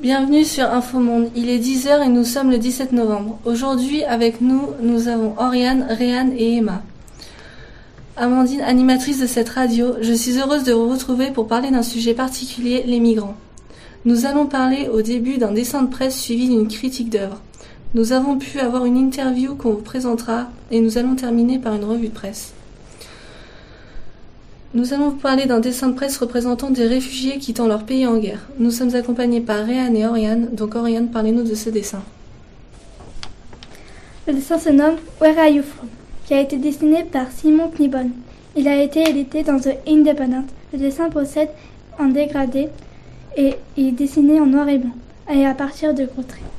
Bienvenue sur Infomonde. Il est 10h et nous sommes le 17 novembre. Aujourd'hui, avec nous, nous avons Oriane, Réane et Emma. Amandine, animatrice de cette radio, je suis heureuse de vous retrouver pour parler d'un sujet particulier, les migrants. Nous allons parler au début d'un dessin de presse suivi d'une critique d'œuvre. Nous avons pu avoir une interview qu'on vous présentera et nous allons terminer par une revue de presse. Nous allons vous parler d'un dessin de presse représentant des réfugiés quittant leur pays en guerre. Nous sommes accompagnés par Réane et Oriane. Donc Oriane, parlez-nous de ce dessin. Le dessin se nomme Where Are You From qui a été dessiné par Simon Knibbon. Il a été édité dans The Independent. Le dessin possède un dégradé et est dessiné en noir et blanc et à partir de gros traits.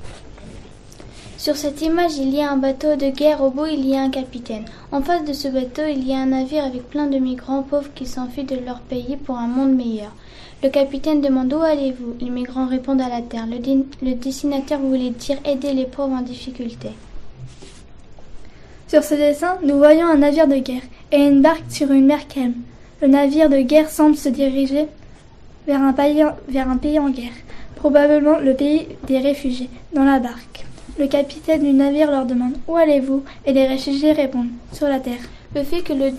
Sur cette image, il y a un bateau de guerre. Au bout, il y a un capitaine. En face de ce bateau, il y a un navire avec plein de migrants pauvres qui s'enfuient de leur pays pour un monde meilleur. Le capitaine demande où allez-vous? Les migrants répondent à la terre. Le, dessinateur voulait dire aider les pauvres en difficulté. Sur ce dessin, nous voyons un navire de guerre et une barque sur une mer calme. Le navire de guerre semble se diriger vers un pays en guerre, probablement le pays des réfugiés, dans la barque. Le capitaine du navire leur demande Où allez-vous? Et les réfugiés répondent Sur la terre. Le fait que le,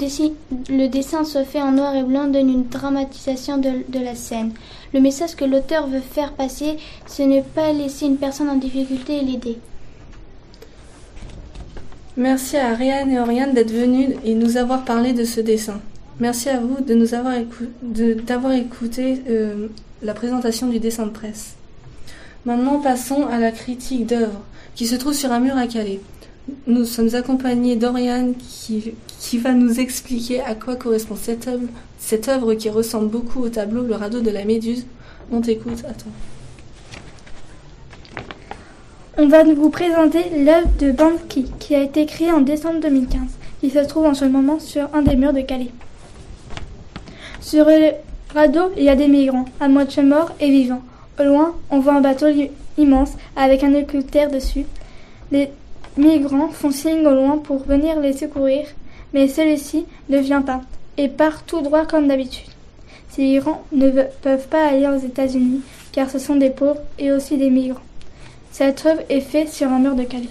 le, dessin soit fait en noir et blanc donne une dramatisation de, de la scène. Le message que l'auteur veut faire passer, ce n'est pas laisser une personne en difficulté et l'aider. Merci à Ariane et Oriane d'être venus et nous avoir parlé de ce dessin. Merci à vous de nous avoir d'avoir écouté euh, la présentation du dessin de presse. Maintenant, passons à la critique d'œuvre qui se trouve sur un mur à Calais. Nous sommes accompagnés d'Oriane qui, qui, va nous expliquer à quoi correspond cette œuvre, cette œuvre qui ressemble beaucoup au tableau Le radeau de la Méduse. On t'écoute, attends. On va vous présenter l'œuvre de Banksy qui a été créée en décembre 2015. Il se trouve en ce moment sur un des murs de Calais. Sur le radeau, il y a des migrants, à moitié morts et vivants. Au loin, on voit un bateau immense avec un hélicoptère dessus. Les migrants font signe au loin pour venir les secourir, mais celui-ci ne vient pas et part tout droit comme d'habitude. Ces migrants ne peuvent pas aller aux États-Unis car ce sont des pauvres et aussi des migrants. Cette œuvre est faite sur un mur de Calais.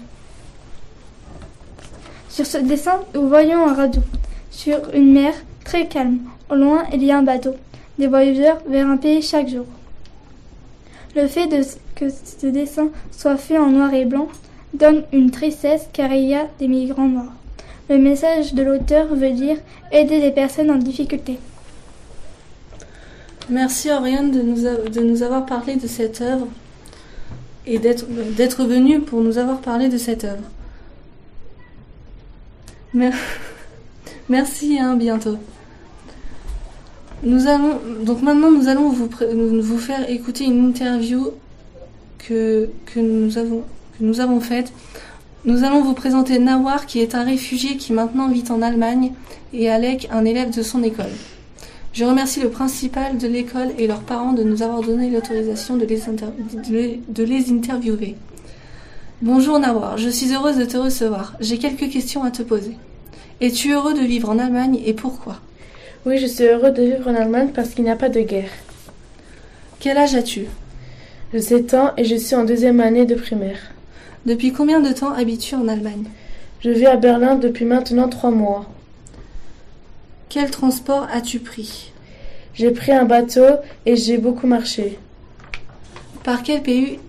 Sur ce dessin, nous voyons un radeau sur une mer très calme. Au loin, il y a un bateau. Des voyageurs vers un pays chaque jour. Le fait que ce dessin soit fait en noir et blanc donne une tristesse car il y a des migrants morts. Le message de l'auteur veut dire aider les personnes en difficulté. Merci Oriane de nous, avoir parlé de cette œuvre et d'être venu pour nous avoir parlé de cette œuvre. Merci, à hein, bientôt. Nous allons donc maintenant nous allons vous, vous faire écouter une interview que, nous avons, faite. Nous allons vous présenter Nawar qui est un réfugié qui maintenant vit en Allemagne et Alec un élève de son école. Je remercie le principal de l'école et leurs parents de nous avoir donné l'autorisation de, de les interviewer. Bonjour Nawar, je suis heureuse de te recevoir. J'ai quelques questions à te poser. Es-tu heureux de vivre en Allemagne et pourquoi? Oui, je suis heureux de vivre en Allemagne parce qu'il n'y a pas de guerre. Quel âge as-tu? J'ai 7 ans et je suis en deuxième année de primaire. Depuis combien de temps habites-tu en Allemagne? Je vis à Berlin depuis maintenant trois mois. Quel transport as-tu pris? J'ai pris un bateau et j'ai beaucoup marché. Par quel pays,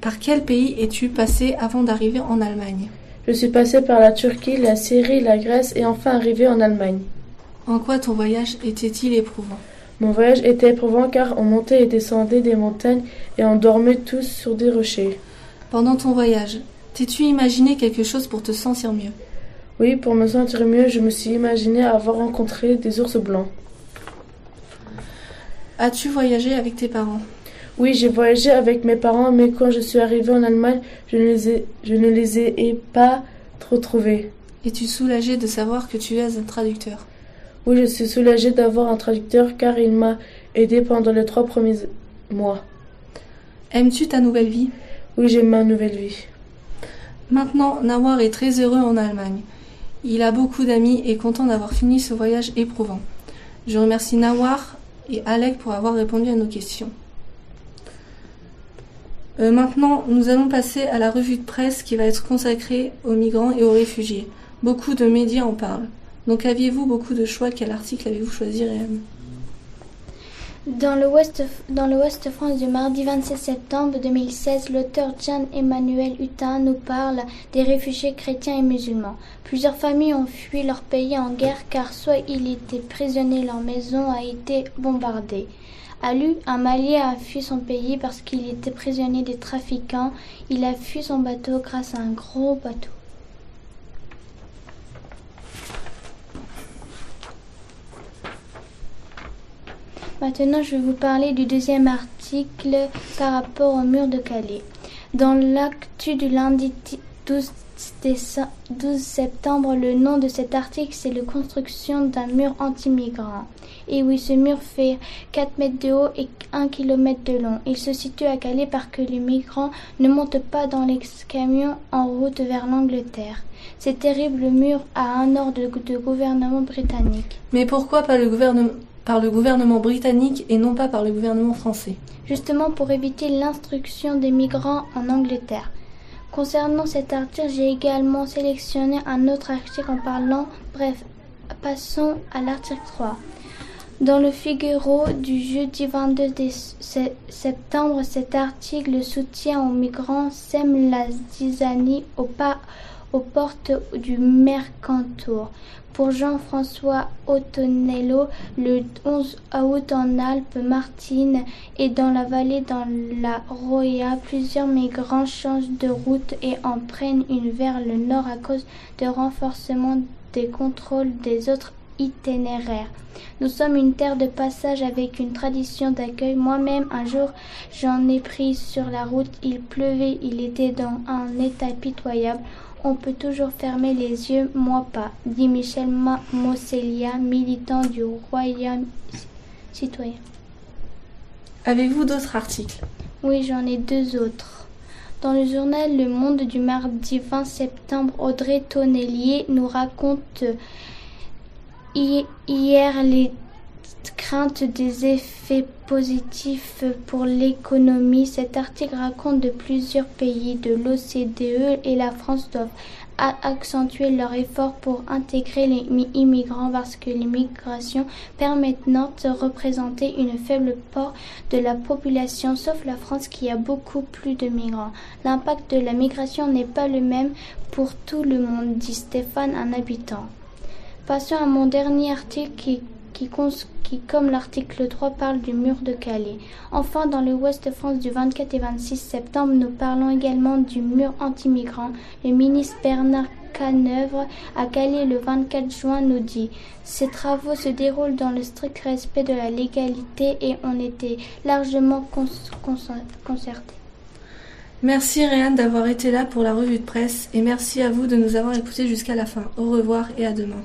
par quel pays es-tu passé avant d'arriver en Allemagne? Je suis passé par la Turquie, la Syrie, la Grèce et enfin arrivé en Allemagne. En quoi ton voyage était-il éprouvant? Mon voyage était éprouvant car on montait et descendait des montagnes et on dormait tous sur des rochers. Pendant ton voyage, t'es-tu imaginé quelque chose pour te sentir mieux? Oui, pour me sentir mieux, je me suis imaginé avoir rencontré des ours blancs. As-tu voyagé avec tes parents? Oui, j'ai voyagé avec mes parents, mais quand je suis arrivée en Allemagne, je ne les ai, je ne les ai pas trop trouvés. Es-tu soulagé de savoir que tu es un traducteur? Oui, je suis soulagée d'avoir un traducteur car il m'a aidé pendant les trois premiers mois. Aimes-tu ta nouvelle vie? Oui, j'aime ma nouvelle vie. Maintenant, Nawar est très heureux en Allemagne. Il a beaucoup d'amis et content d'avoir fini ce voyage éprouvant. Je remercie Nawar et Alec pour avoir répondu à nos questions. Euh, maintenant, nous allons passer à la revue de presse qui va être consacrée aux migrants et aux réfugiés. Beaucoup de médias en parlent. Donc aviez-vous beaucoup de choix? Quel article avez-vous choisi, Dans le Ouest France du mardi 27 septembre 2016, l'auteur Jean-Emmanuel Hutin nous parle des réfugiés chrétiens et musulmans. Plusieurs familles ont fui leur pays en guerre car soit ils étaient prisonniers, leur maison a été bombardée. Alu, un Malien, a fui son pays parce qu'il était prisonnier des trafiquants. Il a fui son bateau grâce à un gros bateau. Maintenant, je vais vous parler du deuxième article par rapport au mur de Calais. Dans l'actu du lundi 12, 12 septembre, le nom de cet article, c'est la construction d'un mur anti-migrant. Et oui, ce mur fait 4 mètres de haut et 1 km de long. Il se situe à Calais parce que les migrants ne montent pas dans les camions en route vers l'Angleterre. C'est terrible, le mur a un ordre de, gouvernement britannique. Mais pourquoi pas le gouvernement par le gouvernement britannique et non pas par le gouvernement français. Justement pour éviter l'instruction des migrants en Angleterre. Concernant cet article, j'ai également sélectionné un autre article en parlant. Bref, passons à l'article 3. Dans le Figaro du jeudi 22 septembre, cet article, le soutien aux migrants sème la zizanie au pas aux portes du Mercantour. Pour Jean-François Ottonello, le 11 août en Alpes-Maritimes et dans la vallée dans la Roya, plusieurs migrants changent de route et en prennent une vers le nord à cause de renforcement des contrôles des autres itinéraires. Nous sommes une terre de passage avec une tradition d'accueil. Moi-même, un jour, j'en ai pris sur la route. Il pleuvait, il était dans un état pitoyable. On peut toujours fermer les yeux, moi pas, dit Michel Mosselia, militant du Royaume citoyen. Avez-vous d'autres articles? Oui, j'en ai deux autres. Dans le journal Le Monde du mardi 20 septembre, Audrey Tonnelier nous raconte hier les crainte des effets positifs pour l'économie. Cet article raconte de plusieurs pays de l'OCDE et la France doivent accentuer leurs efforts pour intégrer les immigrants parce que l'immigration de représenter une faible part de la population, sauf la France qui a beaucoup plus de migrants. L'impact de la migration n'est pas le même pour tout le monde, dit Stéphane, un habitant. Passons à mon dernier article qui qui, comme l'article 3, parle du mur de Calais. Enfin, dans le Ouest France du 24 et 26 septembre, nous parlons également du mur anti-migrant. Le ministre Bernard Caneuvre à Calais le 24 juin nous dit Ces travaux se déroulent dans le strict respect de la légalité et ont été largement concertés. Merci Réanne d'avoir été là pour la revue de presse et merci à vous de nous avoir écoutés jusqu'à la fin. Au revoir et à demain.